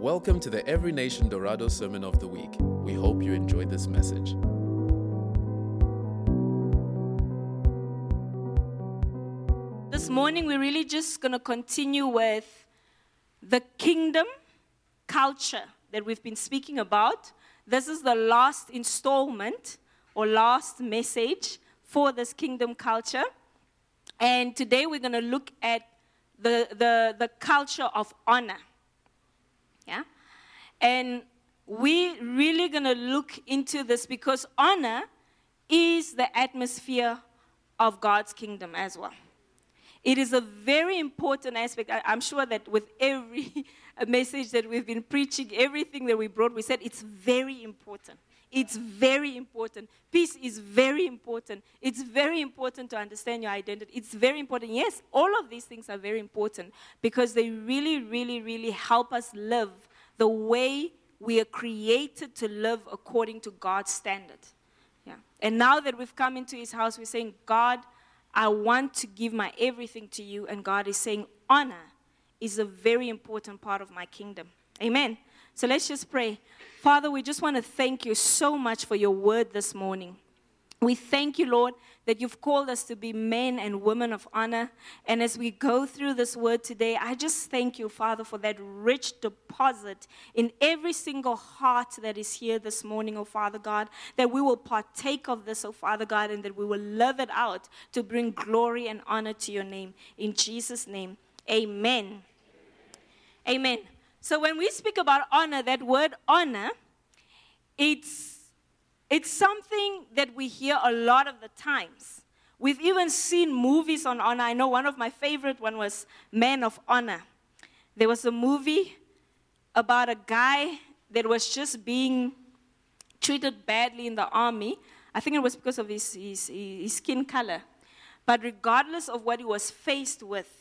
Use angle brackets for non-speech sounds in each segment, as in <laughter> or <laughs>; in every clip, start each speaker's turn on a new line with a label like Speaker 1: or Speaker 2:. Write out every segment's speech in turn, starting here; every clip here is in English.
Speaker 1: Welcome to the Every Nation Dorado Sermon of the Week. We hope you enjoyed this message.
Speaker 2: This morning, we're really just going to continue with the kingdom culture that we've been speaking about. This is the last installment or last message for this kingdom culture. And today, we're going to look at the, the, the culture of honor. Yeah? And we're really going to look into this because honor is the atmosphere of God's kingdom as well. It is a very important aspect. I, am sure that with every <laughs> message that we've been preaching, everything that we brought, we said it's very important. It's very important. Peace is very important. It's very important to understand your identity. It's very important. Yes, all of these things are very important because they really, really, really help us live the way we are created to live according to God's standard. Yeah. And now that we've come into his house, we're saying, God, I want to give my everything to you. And God is saying, honor is a very important part of my kingdom. Amen. So let's just pray. Father, we just want to thank you so much for your word this morning. We thank you, Lord, that you've called us to be men and women of honor. And as we go through this word today, I just thank you, Father, for that rich deposit in every single heart that is here this morning, oh Father God, that we will partake of this, oh Father God, and that we will live it out to bring glory and honor to your name. In Jesus' name, amen. Amen. So when we speak about honor, that word honor, it's it's something that we hear a lot of the times. We've even seen movies on honor. I know one of my favorite one was Men of Honor. There was a movie about a guy that was just being treated badly in the army. I think it was because of his, his, his skin color. But regardless of what he was faced with,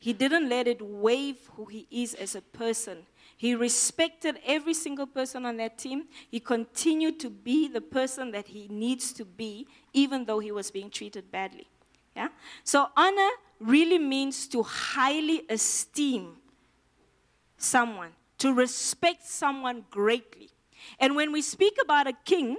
Speaker 2: he didn't let it waive who he is as a person. He respected every single person on that team. He continued to be the person that he needs to be, even though he was being treated badly. Yeah? So, honor really means to highly esteem someone, to respect someone greatly. And when we speak about a king,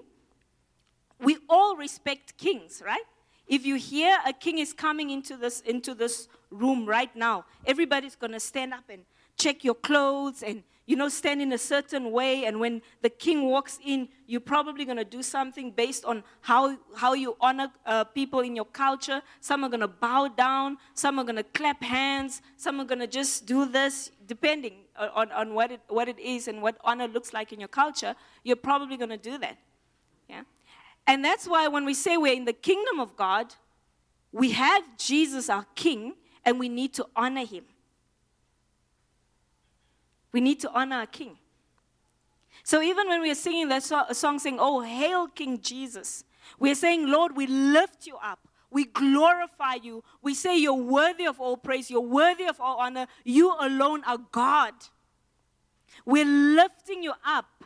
Speaker 2: we all respect kings, right? If you hear a king is coming into this into this room right now, everybody's going to stand up and check your clothes and you know, stand in a certain way. And when the king walks in, you're probably going to do something based on how, how you honor uh, people in your culture. Some are going to bow down, some are going to clap hands, some are going to just do this, depending on, on what, it, what it is and what honor looks like in your culture. You're probably going to do that. Yeah? And that's why when we say we're in the kingdom of God, we have Jesus, our king, and we need to honor him. We need to honor our King. So even when we are singing that song saying, Oh, hail King Jesus, we are saying, Lord, we lift you up. We glorify you. We say you're worthy of all praise. You're worthy of all honor. You alone are God. We're lifting you up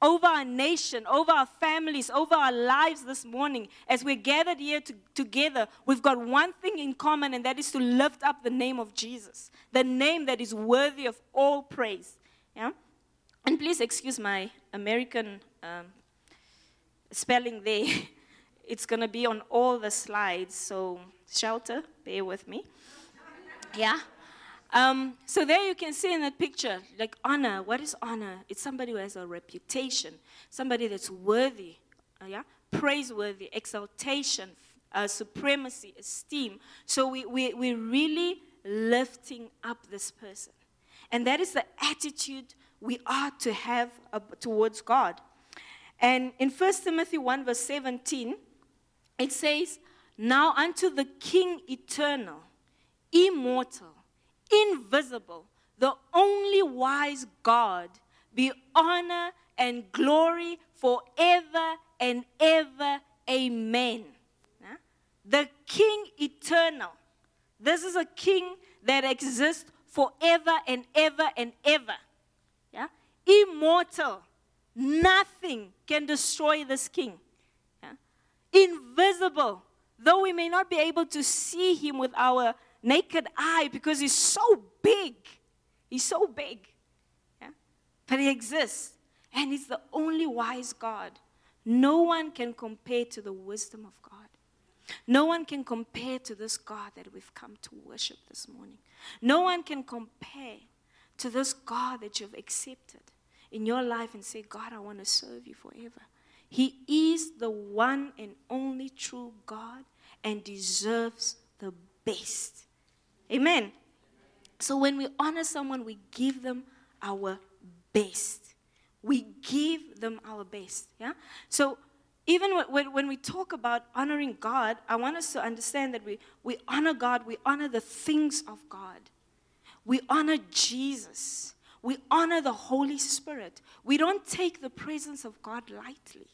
Speaker 2: over our nation, over our families, over our lives this morning. As we're gathered here to, together, we've got one thing in common, and that is to lift up the name of Jesus, the name that is worthy of all praise. Yeah? And please excuse my American um, spelling there. <laughs> It's going to be on all the slides, so shelter, bear with me. Yeah? Um, so there you can see in that picture, like honor. What is honor? It's somebody who has a reputation, somebody that's worthy, uh, yeah, praiseworthy, exaltation, uh, supremacy, esteem. So we we we really lifting up this person, and that is the attitude we are to have towards God. And in 1 Timothy 1, verse 17, it says, Now unto the King eternal, immortal, invisible, the only wise God, be honor and glory forever and ever. Amen. The King eternal. This is a king that exists forever and ever and ever. Yeah? Immortal. Nothing can destroy this king. Yeah? Invisible. Though we may not be able to see him with our naked eye because he's so big. He's so big. Yeah? but He exists. And He's the only wise God. No one can compare to the wisdom of God. No one can compare to this God that we've come to worship this morning. No one can compare to this God that you've accepted in your life and say, God, I want to serve you forever. He is the one and only true God and deserves the best. Amen. So when we honor someone, we give them our best. We give them our best. Yeah? So even when, we talk about honoring God, I want us to understand that we, we honor God, we honor the things of God. We honor Jesus. We honor the Holy Spirit. We don't take the presence of God lightly.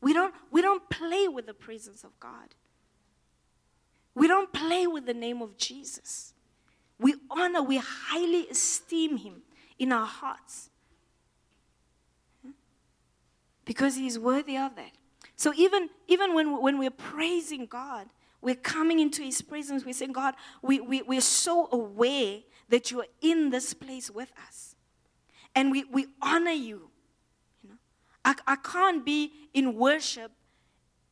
Speaker 2: We don't, we don't play with the presence of God. We don't play with the name of Jesus. We honor, we highly esteem him in our hearts because he is worthy of that. So even, even when, when we're praising God, we're coming into his presence, we're saying, God, we, we, we're so aware that you're in this place with us. And we, we honor you. you know? I, I can't be in worship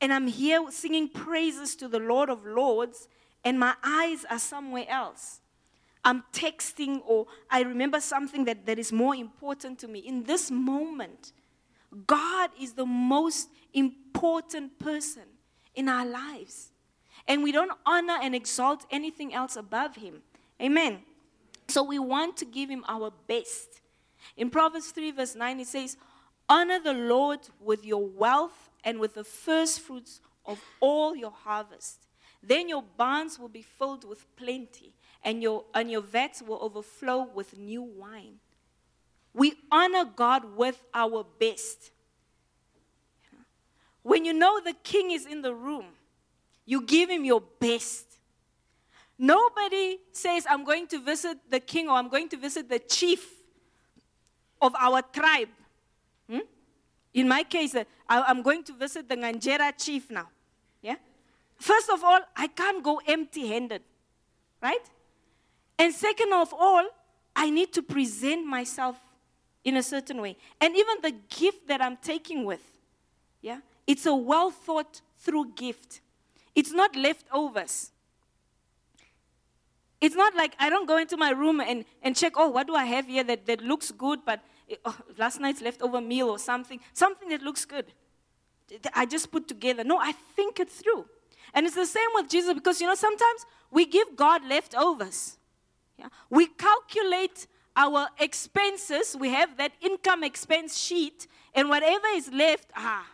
Speaker 2: and I'm here singing praises to the Lord of Lords and my eyes are somewhere else. I'm texting or I remember something that, that is more important to me. In this moment, God is the most important person in our lives. And we don't honor and exalt anything else above Him. Amen. So we want to give Him our best. In Proverbs 3, verse 9, it says, Honor the Lord with your wealth and with the first fruits of all your harvest. Then your barns will be filled with plenty, and your, and your vats will overflow with new wine. We honor God with our best. When you know the king is in the room, you give him your best. Nobody says, I'm going to visit the king or I'm going to visit the chief of our tribe. Hmm? In my case, uh, I, am going to visit the Nganjera chief now. Yeah? First of all, I can't go empty handed. Right? And second of all, I need to present myself in a certain way. And even the gift that I'm taking with, yeah, it's a well thought through gift. It's not leftovers. It's not like I don't go into my room and, and check, oh, what do I have here that, that looks good, but it, oh, last night's leftover meal or something, something that looks good. I just put together. No, I think it through. And it's the same with Jesus because, you know, sometimes we give God leftovers. Yeah? We calculate our expenses, we have that income expense sheet, and whatever is left, ah,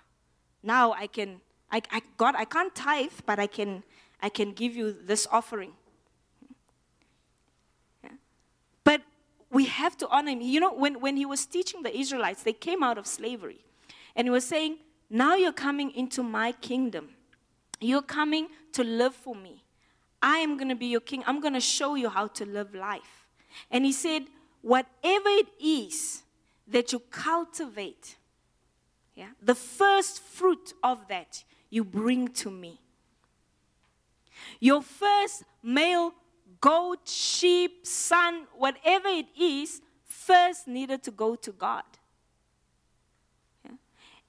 Speaker 2: now I can, I, I, God, I can't tithe, but I can, I can give you this offering. Yeah. But we have to honor him. You know, when, when he was teaching the Israelites, they came out of slavery. And he was saying, Now you're coming into my kingdom. You're coming to live for me. I am going to be your king. I'm going to show you how to live life. And he said, whatever it is that you cultivate, yeah, the first fruit of that you bring to me. Your first male goat, sheep, son, whatever it is, first needed to go to God.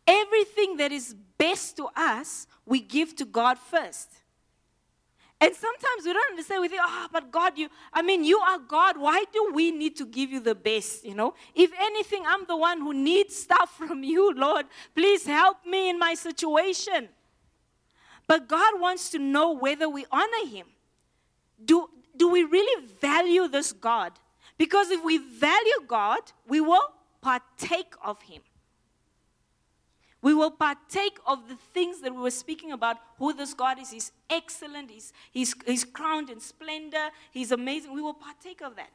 Speaker 2: Everything that is best to us, we give to God first. And sometimes we don't understand. We think, oh, but God, you, I mean, you are God. Why do we need to give you the best? You know, if anything, I'm the one who needs stuff from you, Lord. Please help me in my situation. But God wants to know whether we honor Him. Do, do we really value this God? Because if we value God, we will partake of Him. We will partake of the things that we were speaking about who this God is. He's excellent, he's, he's, he's crowned in splendor, He's amazing. We will partake of that.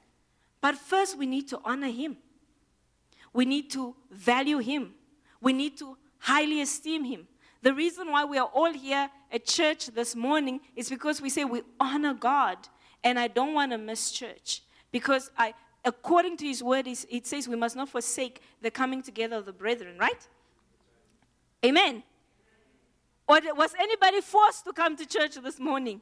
Speaker 2: But first, we need to honor Him. We need to value Him. We need to highly esteem Him. The reason why we are all here at church this morning is because we say we honor God. And I don't want to miss church because I, according to His word, it says we must not forsake the coming together of the brethren, right? Amen. Or was anybody forced to come to church this morning?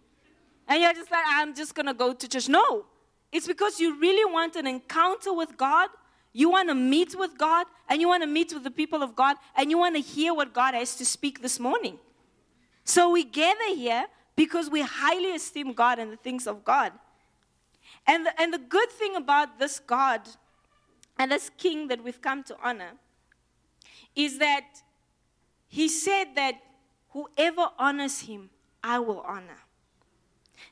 Speaker 2: And you're just like, I'm just going to go to church. No. It's because you really want an encounter with God. You want to meet with God and you want to meet with the people of God and you want to hear what God has to speak this morning. So we gather here because we highly esteem God and the things of God. And the, and the good thing about this God and this King that we've come to honor is that He said that whoever honors Him, I will honor.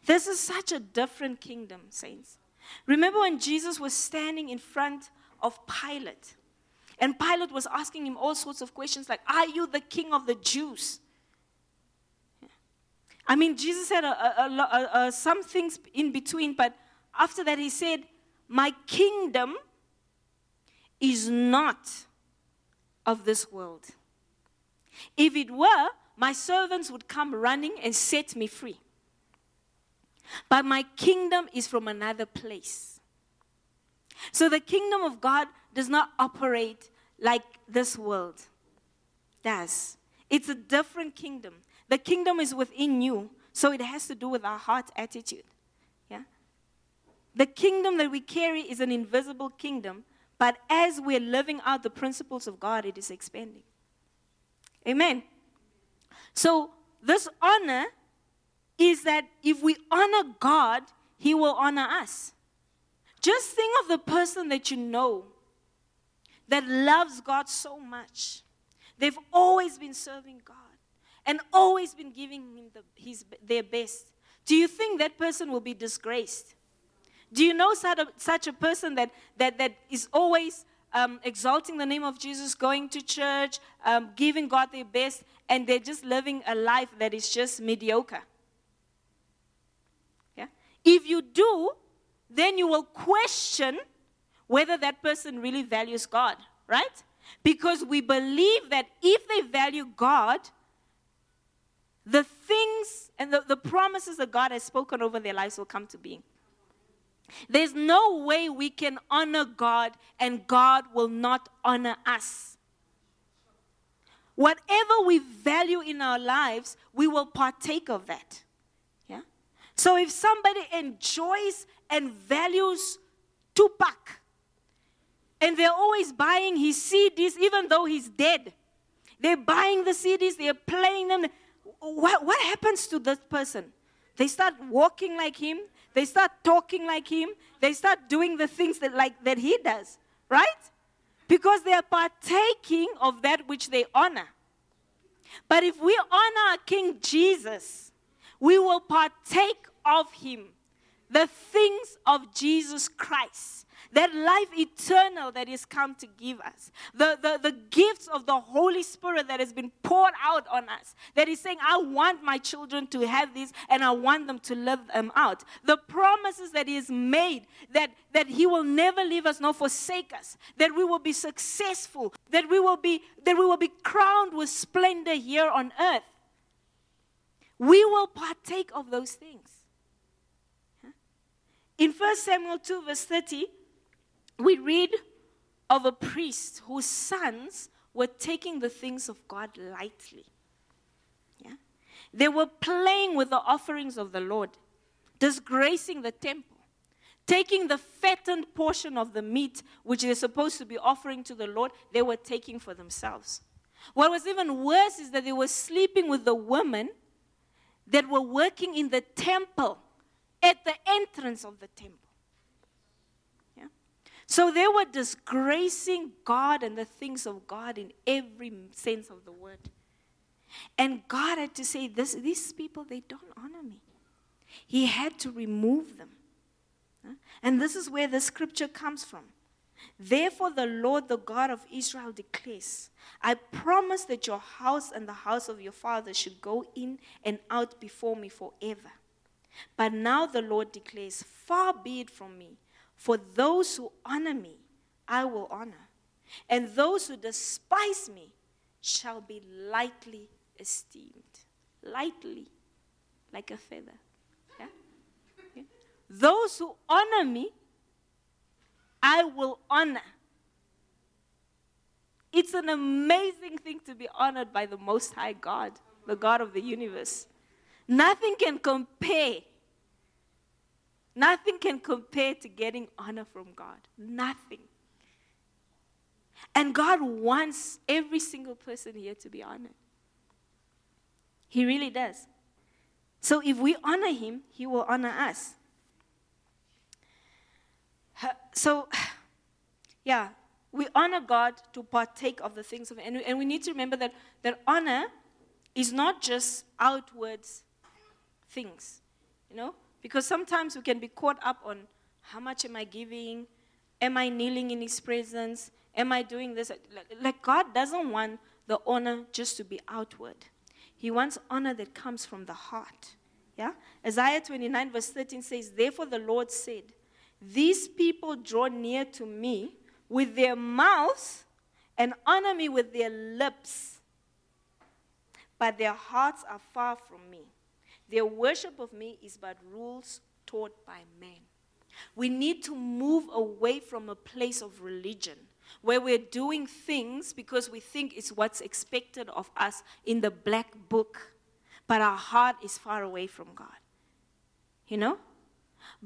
Speaker 2: This is such a different kingdom, saints. Remember when Jesus was standing in front of Pilate? And Pilate was asking him all sorts of questions like, Are you the king of the Jews? I mean, Jesus said a, a, a, some things in between, but after that, he said, My kingdom is not of this world. If it were, my servants would come running and set me free. But my kingdom is from another place. So the kingdom of God does not operate like this world does. It's a different kingdom. The kingdom is within you, so it has to do with our heart attitude. Yeah? The kingdom that we carry is an invisible kingdom, but as we're living out the principles of God, it is expanding. Amen. So, this honor is that if we honor God, He will honor us. Just think of the person that you know that loves God so much. They've always been serving God and always been giving Him the, his, their best. Do you think that person will be disgraced? Do you know such a, such a person that, that, that is always um, exalting the name of Jesus, going to church, um, giving God their best, and they're just living a life that is just mediocre? Yeah? If you do, then you will question whether that person really values God, right? Because we believe that if they value God, the things and the, the promises that God has spoken over their lives will come to being. There's no way we can honor God and God will not honor us. Whatever we value in our lives, we will partake of that. Yeah? So if somebody enjoys and values Tupac, and they're always buying his CDs, even though he's dead, they're buying the CDs, they're playing them. What, what happens to that person? They start walking like him, they start talking like him. They start doing the things that like that he does, right? Because they are partaking of that which they honor. But if we honor King Jesus, we will partake of him, the things of Jesus Christ that life eternal that is come to give us, the, the, the gifts of the Holy Spirit that has been poured out on us, that is saying, I want my children to have this and I want them to live them out. The promises that He has made that, that He will never leave us nor forsake us, that we will be successful, that we will be, that we will be crowned with splendor here on earth. We will partake of those things. In 1 Samuel 2, verse 30, we read of a priest whose sons were taking the things of God lightly. Yeah? They were playing with the offerings of the Lord, disgracing the temple, taking the fattened portion of the meat which they're supposed to be offering to the Lord, they were taking for themselves. What was even worse is that they were sleeping with the women that were working in the temple at the entrance of the temple. So they were disgracing God and the things of God in every sense of the word. And God had to say, this, These people, they don't honor me. He had to remove them. And this is where the scripture comes from. Therefore, the Lord, the God of Israel, declares I promise that your house and the house of your father should go in and out before me forever. But now the Lord declares, Far be it from me for those who honor me, I will honor, and those who despise me shall be lightly esteemed. Lightly, like a feather. Yeah? yeah? Those who honor me, I will honor. It's an amazing thing to be honored by the Most High God, the God of the universe. Nothing can compare Nothing can compare to getting honor from God. Nothing. And God wants every single person here to be honored. He really does. So if we honor Him, He will honor us. So, <sighs> yeah, we honor God to partake of the things of, and we, and we need to remember that, that honor is not just outwards things, you know, because sometimes we can be caught up on how much am I giving? Am I kneeling in His presence? Am I doing this? Like, God doesn't want the honor just to be outward. He wants honor that comes from the heart. Yeah? Isaiah 29, verse 13 says, Therefore the Lord said, These people draw near to me with their mouths and honor me with their lips, but their hearts are far from me. Their worship of me is but rules taught by men. We need to move away from a place of religion where we're doing things because we think it's what's expected of us in the black book, but our heart is far away from God. You know?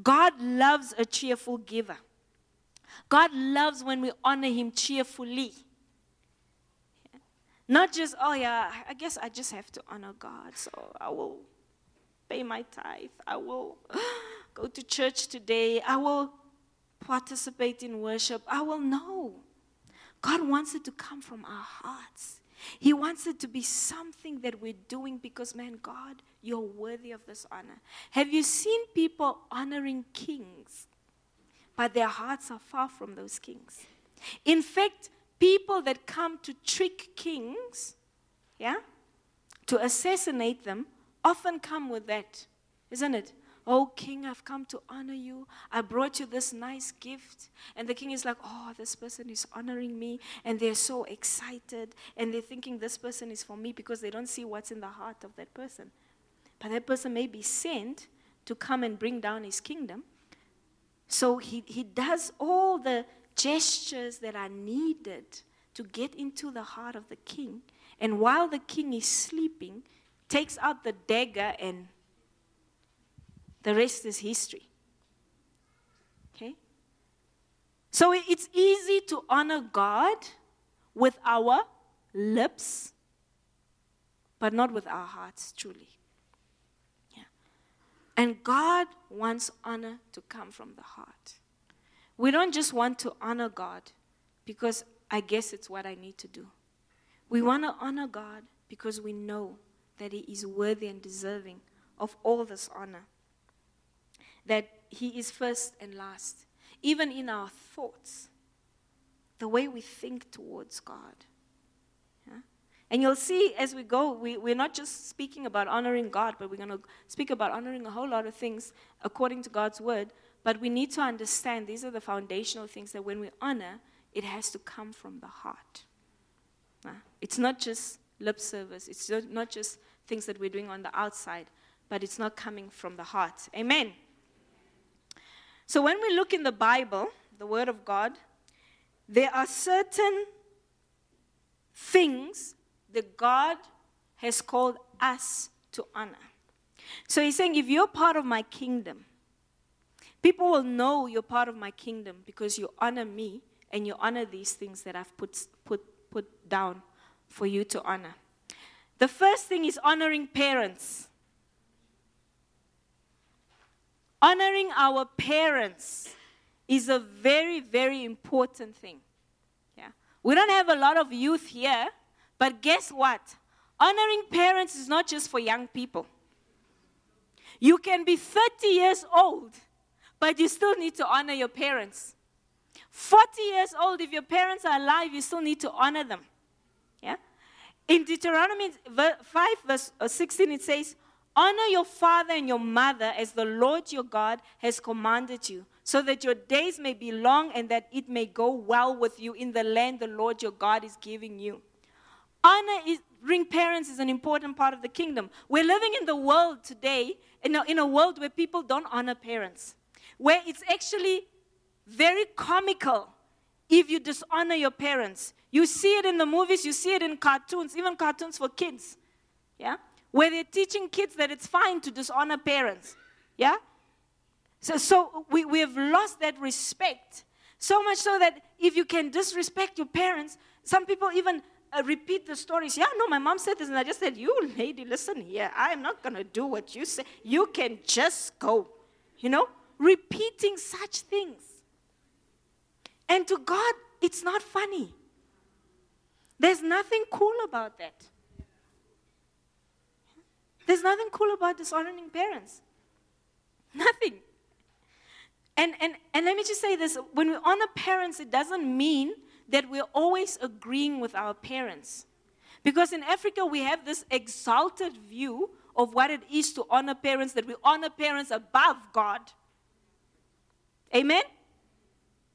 Speaker 2: God loves a cheerful giver. God loves when we honor Him cheerfully. Not just, oh yeah, I guess I just have to honor God, so I will pay my tithe. I will <gasps> go to church today. I will participate in worship. I will know. God wants it to come from our hearts. He wants it to be something that we're doing because, man, God, you're worthy of this honor. Have you seen people honoring kings, but their hearts are far from those kings? In fact, people that come to trick kings, yeah, to assassinate them, often come with that, isn't it? Oh, king, I've come to honor you. I brought you this nice gift. And the king is like, Oh, this person is honoring me. And they're so excited. And they're thinking this person is for me because they don't see what's in the heart of that person. But that person may be sent to come and bring down his kingdom. So he, he does all the gestures that are needed to get into the heart of the king. And while the king is sleeping, takes out the dagger and the rest is history. Okay? So it's easy to honor God with our lips, but not with our hearts, truly. Yeah. And God wants honor to come from the heart. We don't just want to honor God because I guess it's what I need to do. We want to honor God because we know that He is worthy and deserving of all this honor that He is first and last, even in our thoughts, the way we think towards God. Yeah? And you'll see as we go, we, we're not just speaking about honoring God, but we're going to speak about honoring a whole lot of things according to God's word. But we need to understand these are the foundational things that when we honor, it has to come from the heart. It's not just lip service, it's not just things that we're doing on the outside, but it's not coming from the heart. Amen. So when we look in the Bible, the Word of God, there are certain things that God has called us to honor. So he's saying, if you're part of my kingdom, people will know you're part of my kingdom because you honor me and you honor these things that I've put, put, put down for you to honor. The first thing is honoring parents. Honoring our parents is a very, very important thing. Yeah. We don't have a lot of youth here, but guess what? Honoring parents is not just for young people. You can be 30 years old, but you still need to honor your parents. 40 years old, if your parents are alive, you still need to honor them. In Deuteronomy 5, verse uh, 16, it says, Honor your father and your mother as the Lord your God has commanded you, so that your days may be long and that it may go well with you in the land the Lord your God is giving you. Honoring parents is an important part of the kingdom. We're living in the world today, in a, in a world where people don't honor parents, where it's actually very comical if you dishonor your parents. You see it in the movies, you see it in cartoons, even cartoons for kids. Yeah? where they're teaching kids that it's fine to dishonor parents. Yeah? So, so we, we have lost that respect. So much so that if you can disrespect your parents, some people even uh, repeat the stories. Yeah, no, my mom said this, and I just said, You lady, listen here. I am not going to do what you say. You can just go. You know, repeating such things. And to God, it's not funny. There's nothing cool about that. There's nothing cool about dishonoring parents. Nothing. And, and, and let me just say this when we honor parents, it doesn't mean that we're always agreeing with our parents. Because in Africa, we have this exalted view of what it is to honor parents, that we honor parents above God. Amen?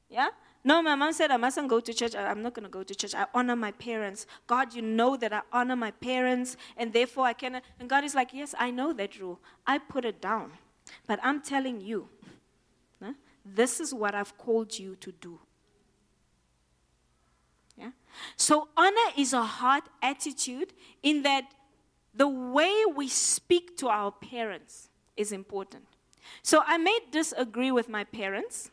Speaker 2: Yeah? No, my mom said I mustn't go to church. I'm not going to go to church. I honor my parents. God, you know that I honor my parents, and therefore I cannot. And God is like, Yes, I know that rule. I put it down. But I'm telling you, huh, this is what I've called you to do. Yeah? So, honor is a heart attitude in that the way we speak to our parents is important. So, I may disagree with my parents,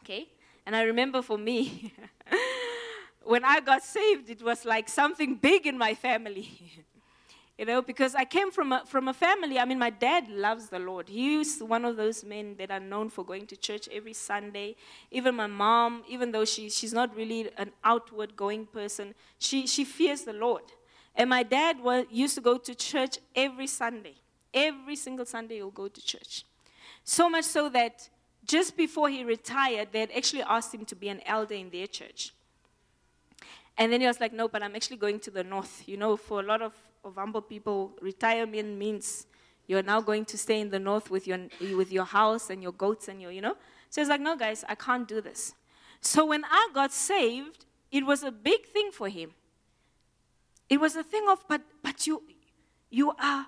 Speaker 2: okay? And I remember for me, <laughs> when I got saved, it was like something big in my family. <laughs> you know, because I came from a, from a family, I mean, my dad loves the Lord. He's one of those men that are known for going to church every Sunday. Even my mom, even though she, she's not really an outward going person, she, she fears the Lord. And my dad was, used to go to church every Sunday. Every single Sunday, he'll go to church. So much so that just before he retired, they had actually asked him to be an elder in their church. And then he was like, No, but I'm actually going to the north. You know, for a lot of, humble people, retirement means you're now going to stay in the north with your, with your house and your goats and your, you know. So he's like, No, guys, I can't do this. So when I got saved, it was a big thing for him. It was a thing of, but, but you, you are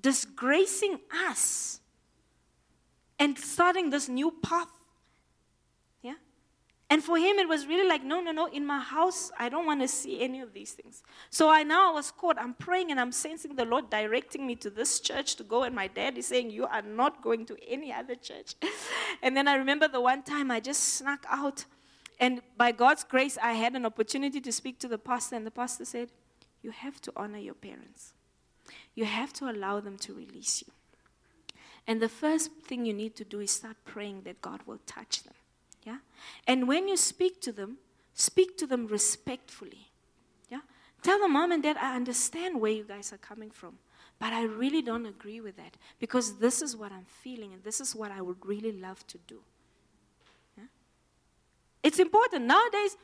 Speaker 2: disgracing us and starting this new path. Yeah? And for him, it was really like, no, no, no, in my house, I don't want to see any of these things. So I now I was caught. I'm praying and I'm sensing the Lord directing me to this church to go. And my dad is saying, You are not going to any other church. <laughs> and then I remember the one time I just snuck out. And by God's grace, I had an opportunity to speak to the pastor. And the pastor said, You have to honor your parents, you have to allow them to release you. And the first thing you need to do is start praying that God will touch them. Yeah? And when you speak to them, speak to them respectfully. Yeah? Tell them, Mom and Dad, I understand where you guys are coming from. But I really don't agree with that because this is what I'm feeling and this is what I would really love to do. Yeah? It's important nowadays,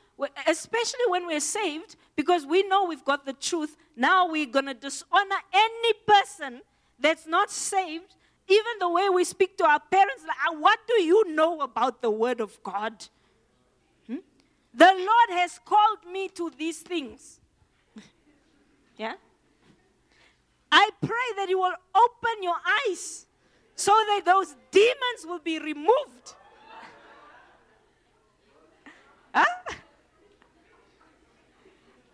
Speaker 2: especially when we're saved, because we know we've got the truth. Now we're going to dishonor any person that's not saved even the way we speak to our parents, like, ah, what do you know about the Word of God? Hmm? The Lord has called me to these things. <laughs> yeah? I pray that you will open your eyes so that those demons will be removed. <laughs> huh?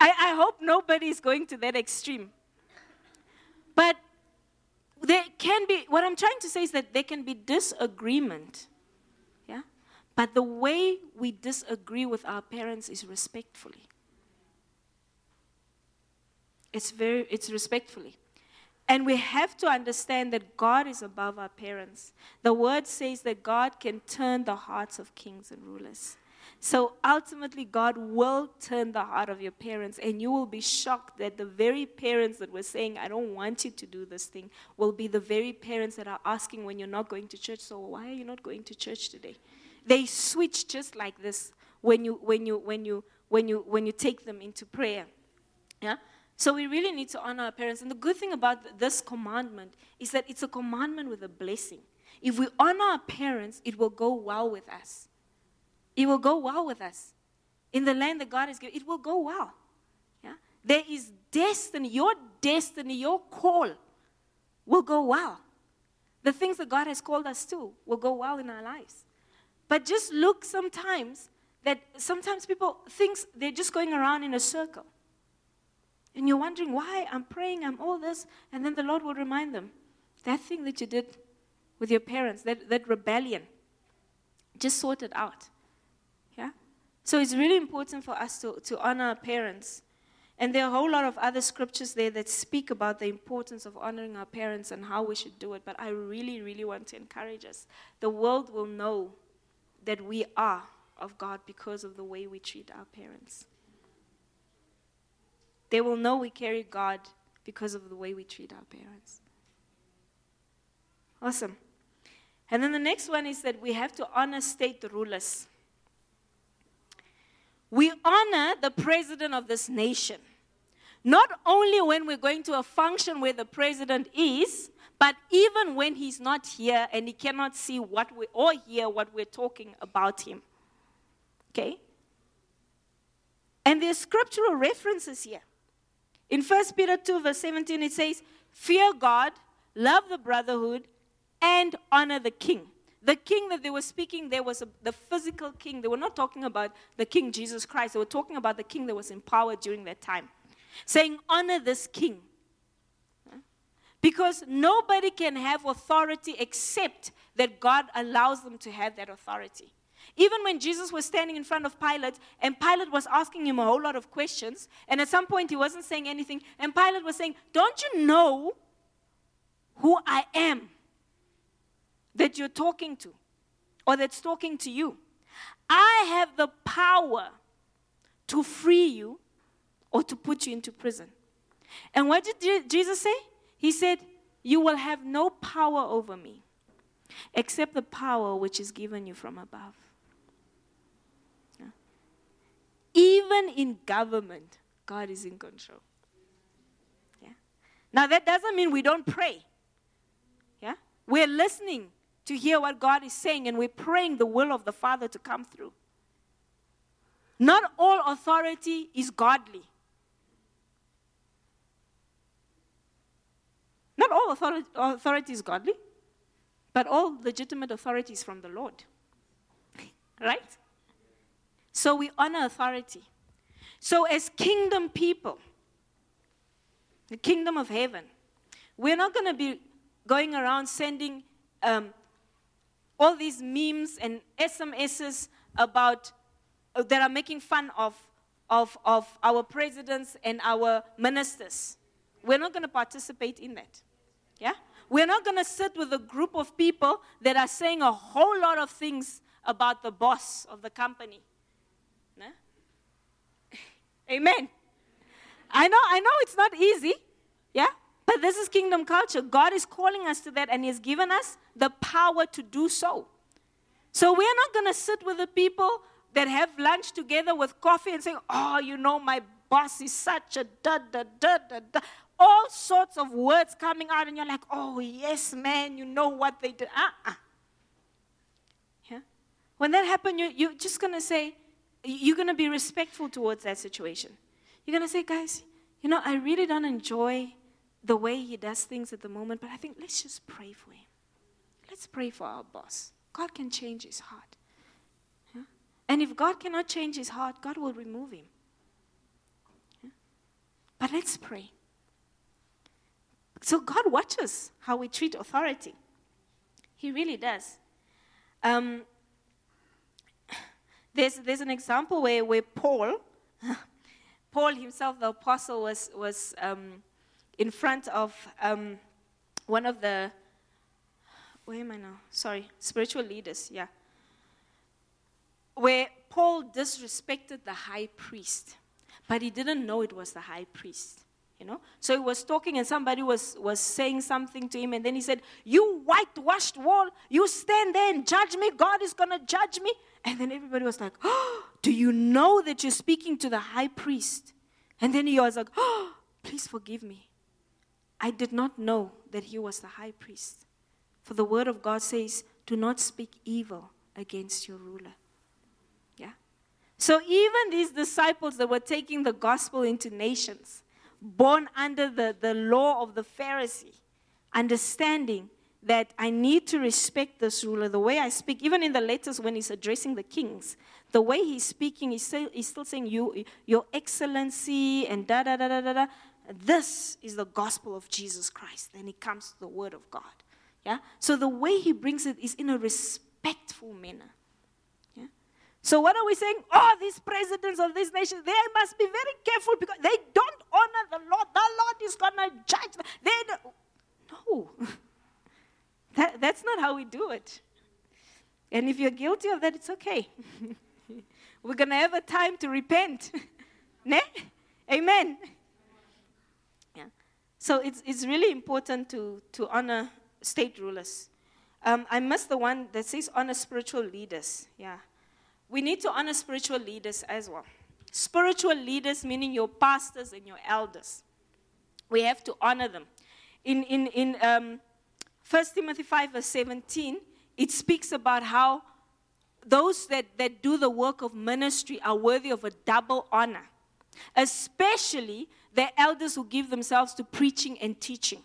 Speaker 2: I, I hope nobody is going to that extreme. But there can be, what I'm trying to say is that there can be disagreement. Yeah? But the way we disagree with our parents is respectfully. It's very, it's respectfully. And we have to understand that God is above our parents. The word says that God can turn the hearts of kings and rulers. So ultimately, God will turn the heart of your parents, and you will be shocked that the very parents that were saying, I don't want you to do this thing, will be the very parents that are asking when you're not going to church, so why are you not going to church today? They switch just like this when you, when you, when you, when you, when you take them into prayer. Yeah? So we really need to honor our parents. And the good thing about this commandment is that it's a commandment with a blessing. If we honor our parents, it will go well with us. It will go well with us. In the land that God has given, it will go well. Yeah? There is destiny. Your destiny, your call will go well. The things that God has called us to will go well in our lives. But just look sometimes that sometimes people think they're just going around in a circle. And you're wondering why I'm praying, I'm all this, and then the Lord will remind them that thing that you did with your parents, that, that rebellion, just sort it out. So it's really important for us to, to honor our parents. And there are a whole lot of other scriptures there that speak about the importance of honoring our parents and how we should do it. But I really, really want to encourage us. The world will know that we are of God because of the way we treat our parents. They will know we carry God because of the way we treat our parents. Awesome. And then the next one is that we have to honor state rulers. We honor the president of this nation. Not only when we're going to a function where the president is, but even when he's not here and he cannot see what we or hear what we're talking about him. Okay? And there's scriptural references here. In 1 Peter 2, verse 17, it says, Fear God, love the brotherhood, and honor the king. The king that they were speaking there was a, the physical king. They were not talking about the king Jesus Christ. They were talking about the king that was in power during that time. Saying, honor this king. Because nobody can have authority except that God allows them to have that authority. Even when Jesus was standing in front of Pilate, and Pilate was asking him a whole lot of questions, and at some point he wasn't saying anything, and Pilate was saying, Don't you know who I am? That you're talking to or that's talking to you. I have the power to free you or to put you into prison. And what did Jesus say? He said, You will have no power over me except the power which is given you from above. Even in government, God is in control. Yeah. Now, that doesn't mean we don't pray. Yeah? We're listening to hear what God is saying, and we're praying the will of the Father to come through. Not all authority is godly. Not all authority, authority is godly, but all legitimate authority is from the Lord. <laughs> right? So we honor authority. So, as kingdom people, the kingdom of heaven, we're not going to be going around sending um, all these memes and SMSs about uh, that are making fun of, of, of our presidents and our ministers. We're not going to participate in that. Yeah? We're not going to sit with a group of people that are saying a whole lot of things about the boss of the company. No? <laughs> Amen. I know, I know it's not easy. Yeah? But this is kingdom culture. God is calling us to that, and He's given us the power to do so. So we're not going to sit with the people that have lunch together with coffee and say, oh, you know, my boss is such a da da da da da. All sorts of words coming out, and you're like, oh, yes, man, you know what they did. Uh-uh. Yeah? When that happens, you, you're just going to say, you're going to be respectful towards that situation. You're going to say, guys, you know, I really don't enjoy the way he does things at the moment, but I think let's just pray for him. Let's pray for our boss. God can change his heart. Yeah? And if God cannot change his heart, God will remove him. Yeah? But let's pray. So God watches how we treat authority. He really does. Um, <sighs> there's, there's an example where, where Paul, <laughs> Paul himself, the apostle, was, was um, in front of um, one of the, where am I now? Sorry, spiritual leaders, yeah. Where Paul disrespected the high priest, but he didn't know it was the high priest. You know? So he was talking and somebody was, was saying something to him, and then he said, You whitewashed wall, you stand there and judge me, God is gonna judge me. And then everybody was like, oh, Do you know that you're speaking to the high priest? And then he was like, Oh, please forgive me. I did not know that he was the high priest. For the word of God says, Do not speak evil against your ruler. Yeah? So even these disciples that were taking the gospel into nations, born under the, the law of the Pharisee, understanding that I need to respect this ruler. The way I speak, even in the letters when he's addressing the kings, the way he's speaking, he's still, he's still saying, you, Your Excellency, and da da da da da da. This is the gospel of Jesus Christ. Then it comes to the word of God. Yeah? So the way he brings it is in a respectful manner. Yeah? So, what are we saying? Oh, these presidents of these nations, they must be very careful because they don't honor the Lord. The Lord is to judge them. They. No. <laughs> That, that's not how we do it. And if you're guilty of that, it's okay. <laughs> We're to have a time to repent. <laughs> ne? Amen. So it's, it's really important to, to honor state rulers. Um, I missed the one that says honor spiritual leaders. Yeah we need to honor spiritual leaders as well. Spiritual leaders, meaning your pastors and your elders. We have to honor them. In, in, in um, 1 Timothy 5, verse 17, it speaks about how those that, that do the work of ministry are worthy of a double honor, especially the elders who give themselves to preaching and teaching.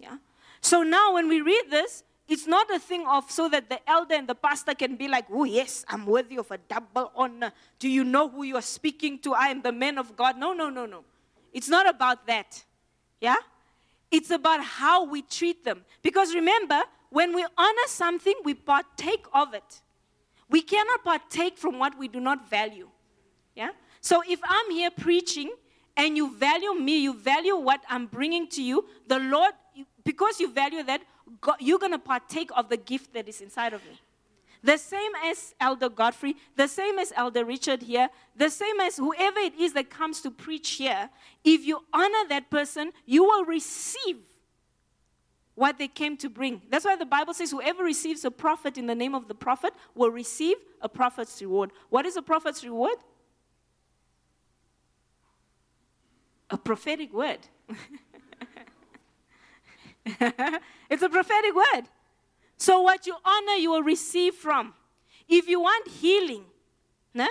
Speaker 2: Yeah? So now, when we read this, it's not a thing of so that the elder and the pastor can be like, oh, yes, I'm worthy of a double honor. Do you know who you are speaking to? I am the man of God. No, no, no, no. It's not about that. Yeah? It's about how we treat them. Because remember, when we honor something, we partake of it. We cannot partake from what we do not value. Yeah? So if I'm here preaching and you value me, you value what I'm bringing to you, the Lord, because you value that, you're going to partake of the gift that is inside of me. The same as Elder Godfrey, the same as Elder Richard here, the same as whoever it is that comes to preach here. If you honor that person, you will receive what they came to bring. That's why the Bible says whoever receives a prophet in the name of the prophet will receive a prophet's reward. What is a prophet's reward? A prophetic word. <laughs> it's a prophetic word. So, what you honor, you will receive from. If you want healing, nah?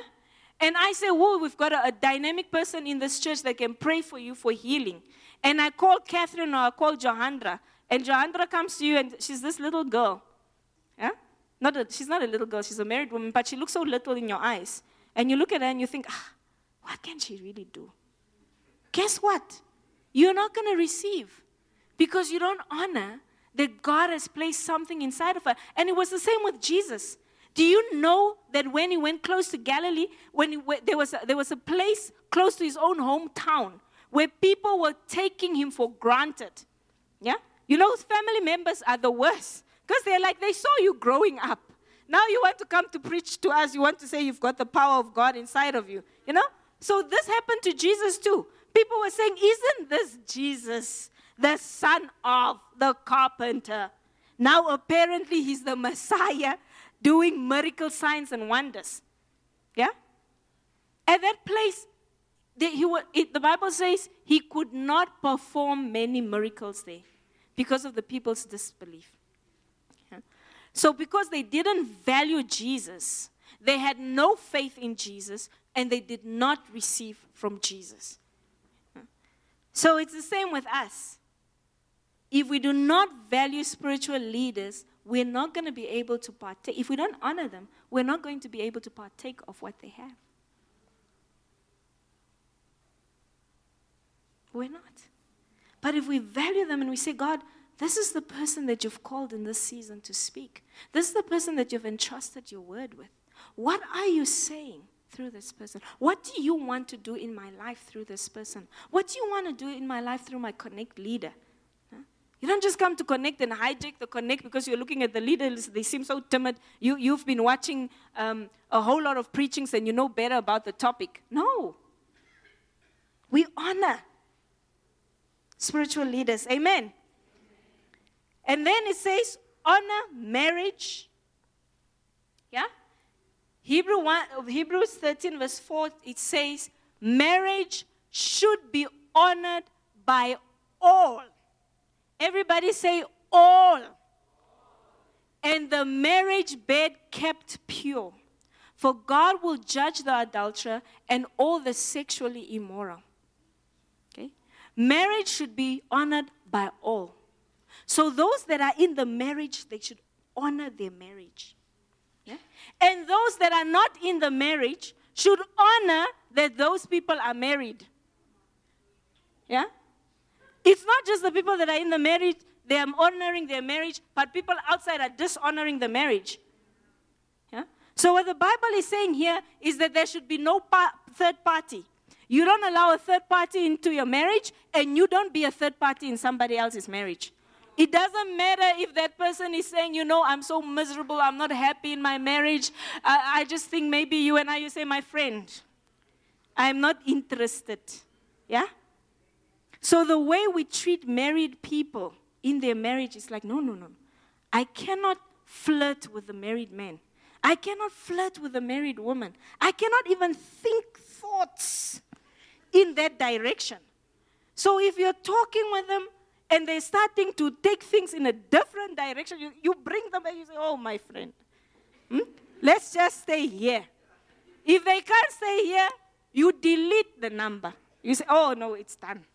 Speaker 2: and I say, Whoa, we've got a, a, dynamic person in this church that can pray for you for healing. And I call Catherine or I call Johandra, and Johandra comes to you, and she's this little girl. Yeah? Not a, she's not a little girl, she's a married woman, but she looks so little in your eyes. And you look at her and you think, ah, what can she really do? Guess what? You're not going to receive because you don't honor that God has placed something inside of her. And it was the same with Jesus. Do you know that when he went close to Galilee, when he, there, was a, there was a place close to his own hometown where people were taking him for granted? Yeah? You know, family members are the worst because they're like, they saw you growing up. Now you want to come to preach to us. You want to say you've got the power of God inside of you. You know? So this happened to Jesus too. People were saying, Isn't this Jesus? the son of the carpenter. Now, apparently, he's the Messiah doing miracle signs and wonders. Yeah? At that place, the, he, it, the Bible says he could not perform many miracles there because of the people's disbelief. So, because they didn't value Jesus, they had no faith in Jesus, and they did not receive from Jesus. So, it's the same with us if we do not value spiritual leaders, we're not going to be able to partake. If we don't honor them, we're not going to be able to partake of what they have. We're not. But if we value them and we say, God, this is the person that you've called in this season to speak, this is the person that you've entrusted your word with. What are you saying through this person? What do you want to do in my life through this person? What do you want to do in my life through my Connect leader? You don't just come to connect and hijack the connect because you're looking at the leaders, they seem so timid. You, you've been watching um, a whole lot of preachings and you know better about the topic. No. We honor spiritual leaders. Amen. And then it says, honor marriage. Hebrew 1, Hebrews 13, verse 4, it says, marriage should be honored by all Everybody say all. And the marriage bed kept pure. For God will judge the adulterer and all the sexually immoral. Okay? Marriage should be honored by all. So those that are in the marriage, they should honor their marriage. And those that are not in the marriage should honor that those people are married. Yeah? It's not just the people that are in the marriage, they are honoring their marriage, but people outside are dishonoring the marriage. Yeah? So, what the Bible is saying here is that there should be no pa- third party. You don't allow a third party into your marriage, and you don't be a third party in somebody else's marriage. It doesn't matter if that person is saying, you know, I'm so miserable, I'm not happy in my marriage. I, I just think maybe you and I, you say, my friend, I'm not interested. Yeah? So the way we treat married people in their marriage is like, no, no, no. I cannot flirt with the married man. I cannot flirt with a married woman. I cannot even think thoughts in that direction. So if you're talking with them and they're starting to take things in a different direction, you, you bring them and you say, Oh, my friend, hmm? let's just stay here. If they can't stay here, you delete the number. You say, Oh, no, it's done.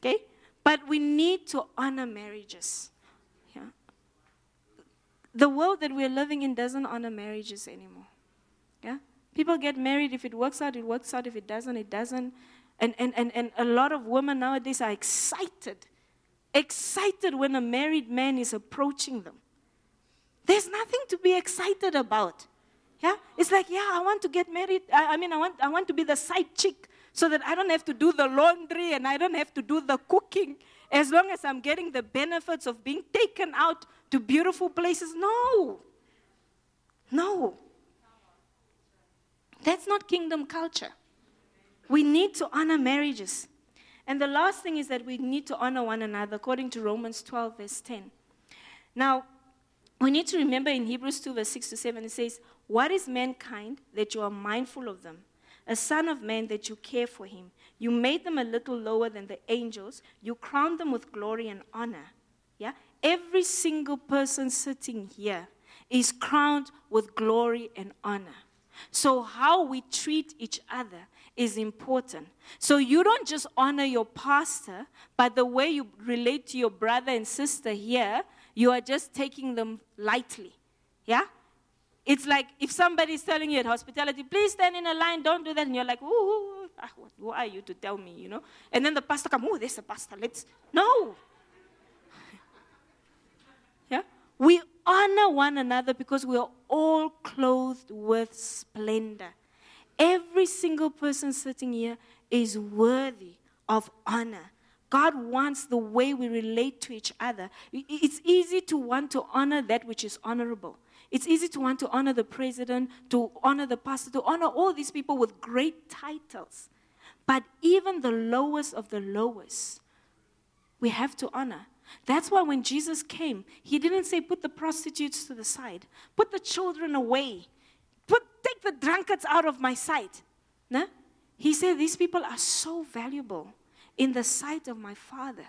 Speaker 2: Okay? But we need to honor marriages. Yeah? The world that we're living in doesn't honor marriages anymore. Yeah? People get married. If it works out, it works out. If it doesn't, it doesn't. And, and, and, and a lot of women nowadays are excited, excited when a married man is approaching them. There's nothing to be excited about. Yeah? It's like, yeah, I want to get married. I, I mean, I want, I want to be the side chick so that I don't have to do the laundry and I don't have to do the cooking as long as I'm getting the benefits of being taken out to beautiful places. No. No. That's not kingdom culture. We need to honor marriages. And the last thing is that we need to honor one another, according to Romans 12, verse 10. Now, we need to remember in Hebrews 2, verse 6 to 7, it says, What is mankind that you are mindful of them? A son of man that you care for him. You made them a little lower than the angels. You crowned them with glory and honor. Yeah? Every single person sitting here is crowned with glory and honor. So, how we treat each other is important. So you don't just honor your pastor, but the way you relate to your brother and sister here, you are just taking them lightly. Yeah? It's like if somebody is telling you at hospitality, please stand in a line, don't do that. And you're like, ooh, ah, who are you to tell me, you know? And then the pastor comes, oh, there's a pastor, let's. No. <laughs> yeah? We honor one another because we are all clothed with splendor. Every single person sitting here is worthy of honor. God wants the way we relate to each other. It's easy to want to honor that which is honorable. It's easy to want to honor the president, to honor the pastor, to honor all these people with great titles. But even the lowest of the lowest, we have to honor. That's why when Jesus came, he didn't say, put the prostitutes to the side, put the children away, the drunkards out of my sight. No? He said, These people are so valuable in the sight of my Father.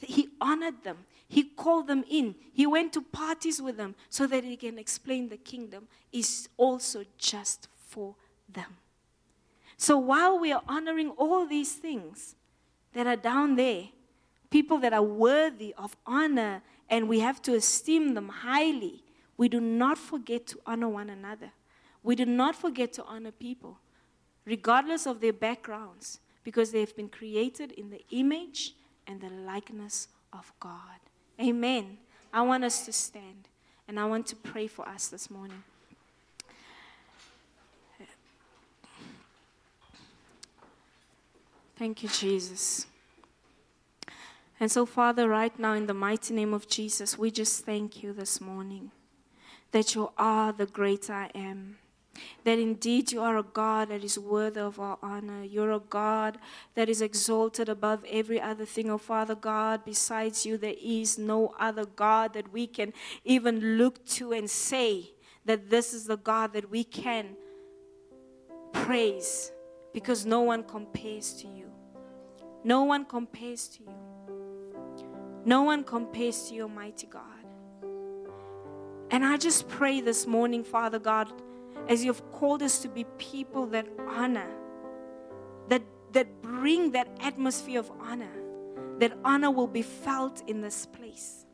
Speaker 2: He honored them. He called them in. He went to parties with them so that he can explain the kingdom is also just for them. So while we are honoring all these things that are down there, people that are worthy of honor and we have to esteem them highly, we do not forget to honor one another. We do not forget to honor people, regardless of their backgrounds, because they have been created in the image and the likeness of God. Amen. I want us to stand and I want to pray for us this morning. Thank you, Jesus. And so, Father, right now, in the mighty name of Jesus, we just thank you this morning that you are the great I am that indeed you are a God that is worthy of our honor. You're a God that is exalted above every other thing. Oh, Father God, besides you, there is no other God that we can even look to and say that this is the God that we can praise because no one compares to you. No one compares to you. No one compares to you, mighty God. And I just pray this morning, Father God as you've called us to be people that honor, that, that bring that atmosphere of honor, that honor will be felt in this place,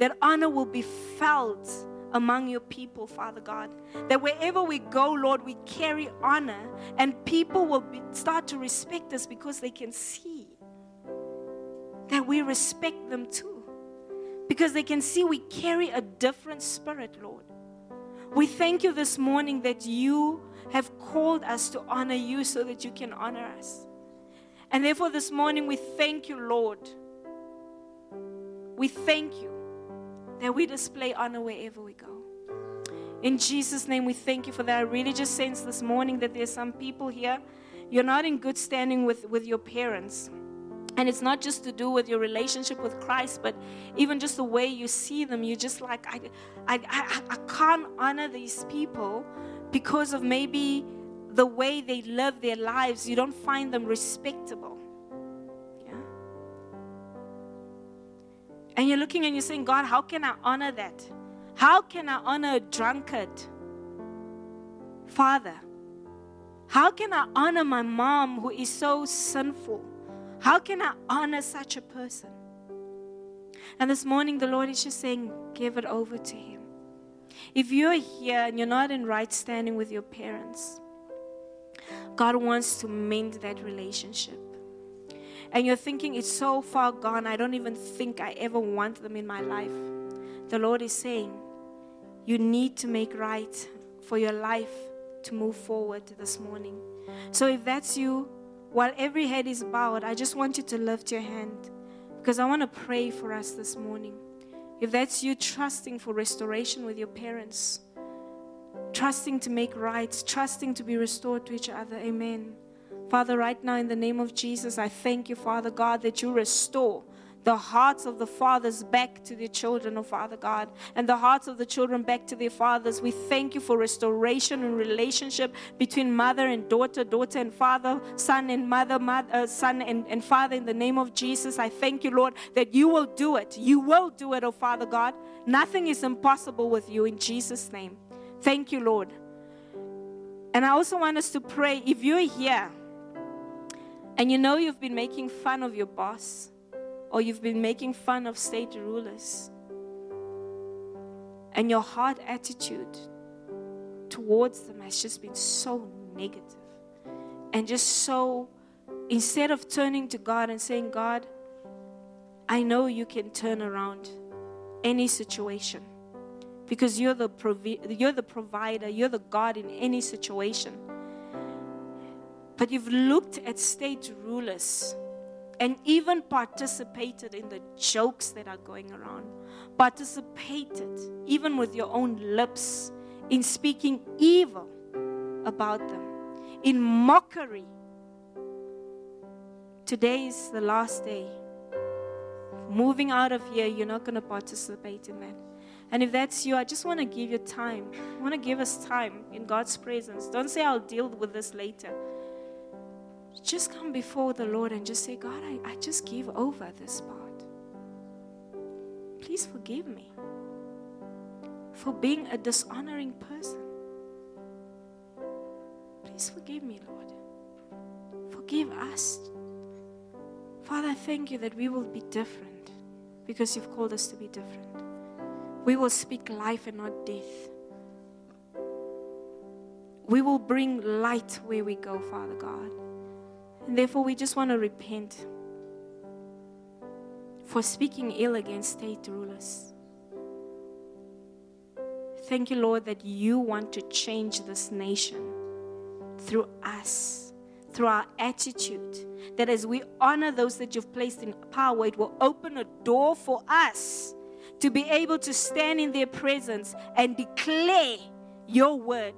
Speaker 2: that honor will be felt among your people, Father God. That wherever we go, Lord, we carry honor and people will be, start to respect us because they can see that we respect them too. Because they can see we carry a different spirit, Lord. We thank you this morning that you have called us to honor you so that you can honor us. And therefore, this morning, we thank you, Lord. We thank you that we display honor wherever we go. In Jesus' name, we thank you for that. I really just sense this morning that there's some people here, you're not in good standing with, with your parents. And it's not just to do with your relationship with Christ, but even just the way you see them. You're just like, I, I, I, I can't honor these people because of maybe the way they live their lives. You don't find them respectable. Yeah? And you're looking and you're saying, God, how can I honor that? How can I honor a drunkard? Father, how can I honor my mom who is so sinful? How can I honor such a person? And this morning, the Lord is just saying, give it over to Him. If you're here and you're not in right standing with your parents, God wants to mend that relationship. And you're thinking, it's so far gone, I don't even think I ever want them in my life. The Lord is saying, you need to make right for your life to move forward this morning. So if that's you, while every head is bowed, I just want you to lift your hand because I want to pray for us this morning. If that's you trusting for restoration with your parents, trusting to make right, trusting to be restored to each other, amen. Father, right now in the name of Jesus, I thank you, Father God, that you restore the hearts of the fathers back to their children, oh Father God, and the hearts of the children back to their fathers. We thank you for restoration and relationship between mother and daughter, daughter and father, son and mother, mother uh, son and, and father. In the name of Jesus, I thank you, Lord, that you will do it. You will do it, oh Father God. Nothing is impossible with you in Jesus' name. Thank you, Lord. And I also want us to pray if you're here and you know you've been making fun of your boss, or you've been making fun of state rulers, and your heart attitude towards them has just been so negative and just so, instead of turning to God and saying, God, I know you can turn around any situation because you're the, provi- you're the provider, you're the God in any situation. But you've looked at state rulers and even participated in the jokes that are going around. Participated, even with your own lips, in speaking evil about them, in mockery. Today is the last day. Moving out of here, you're not going to participate in that. And if that's you, I just want to give you time. I want to give us time in God's presence. Don't say, I'll deal with this later just come before the Lord and just say, God, I, I just give over this part. Please forgive me for being a dishonoring person. Please forgive me, Lord. Forgive us. Father, thank you that we will be different because you've called us to be different. We will speak life and not death. We will bring light where we go, Father God. Therefore, we just want to repent for speaking ill against state rulers. Thank you, Lord, that you want to change this nation through us, through our attitude. That as we honor those that you've placed in power, it will open a door for us to be able to stand in their presence and declare your word.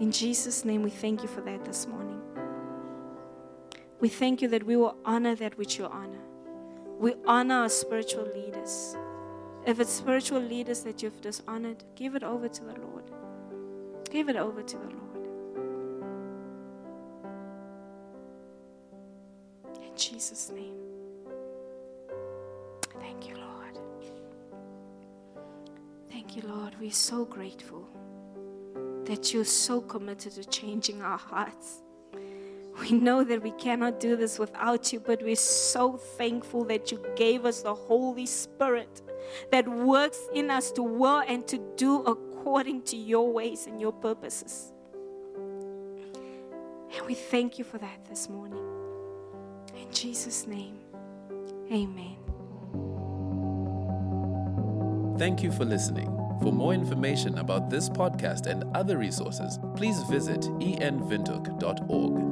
Speaker 2: In Jesus' name, we thank you for that this morning. We thank you that we will honor that which you honor. We honor our spiritual leaders. If it's spiritual leaders that you've dishonored, give it over to the Lord. Give it over to the Lord. In Jesus' name. Thank you, Lord. Thank you, Lord. We're so grateful that you're so committed to changing our hearts. We know that we cannot do this without you, but we're so thankful that you gave us the Holy Spirit that works in us to will and to do according to your ways and your purposes. And we thank you for that this morning. In Jesus' name, amen.
Speaker 1: Thank you for listening. For more information about this podcast and other resources, please visit envindhoek.org.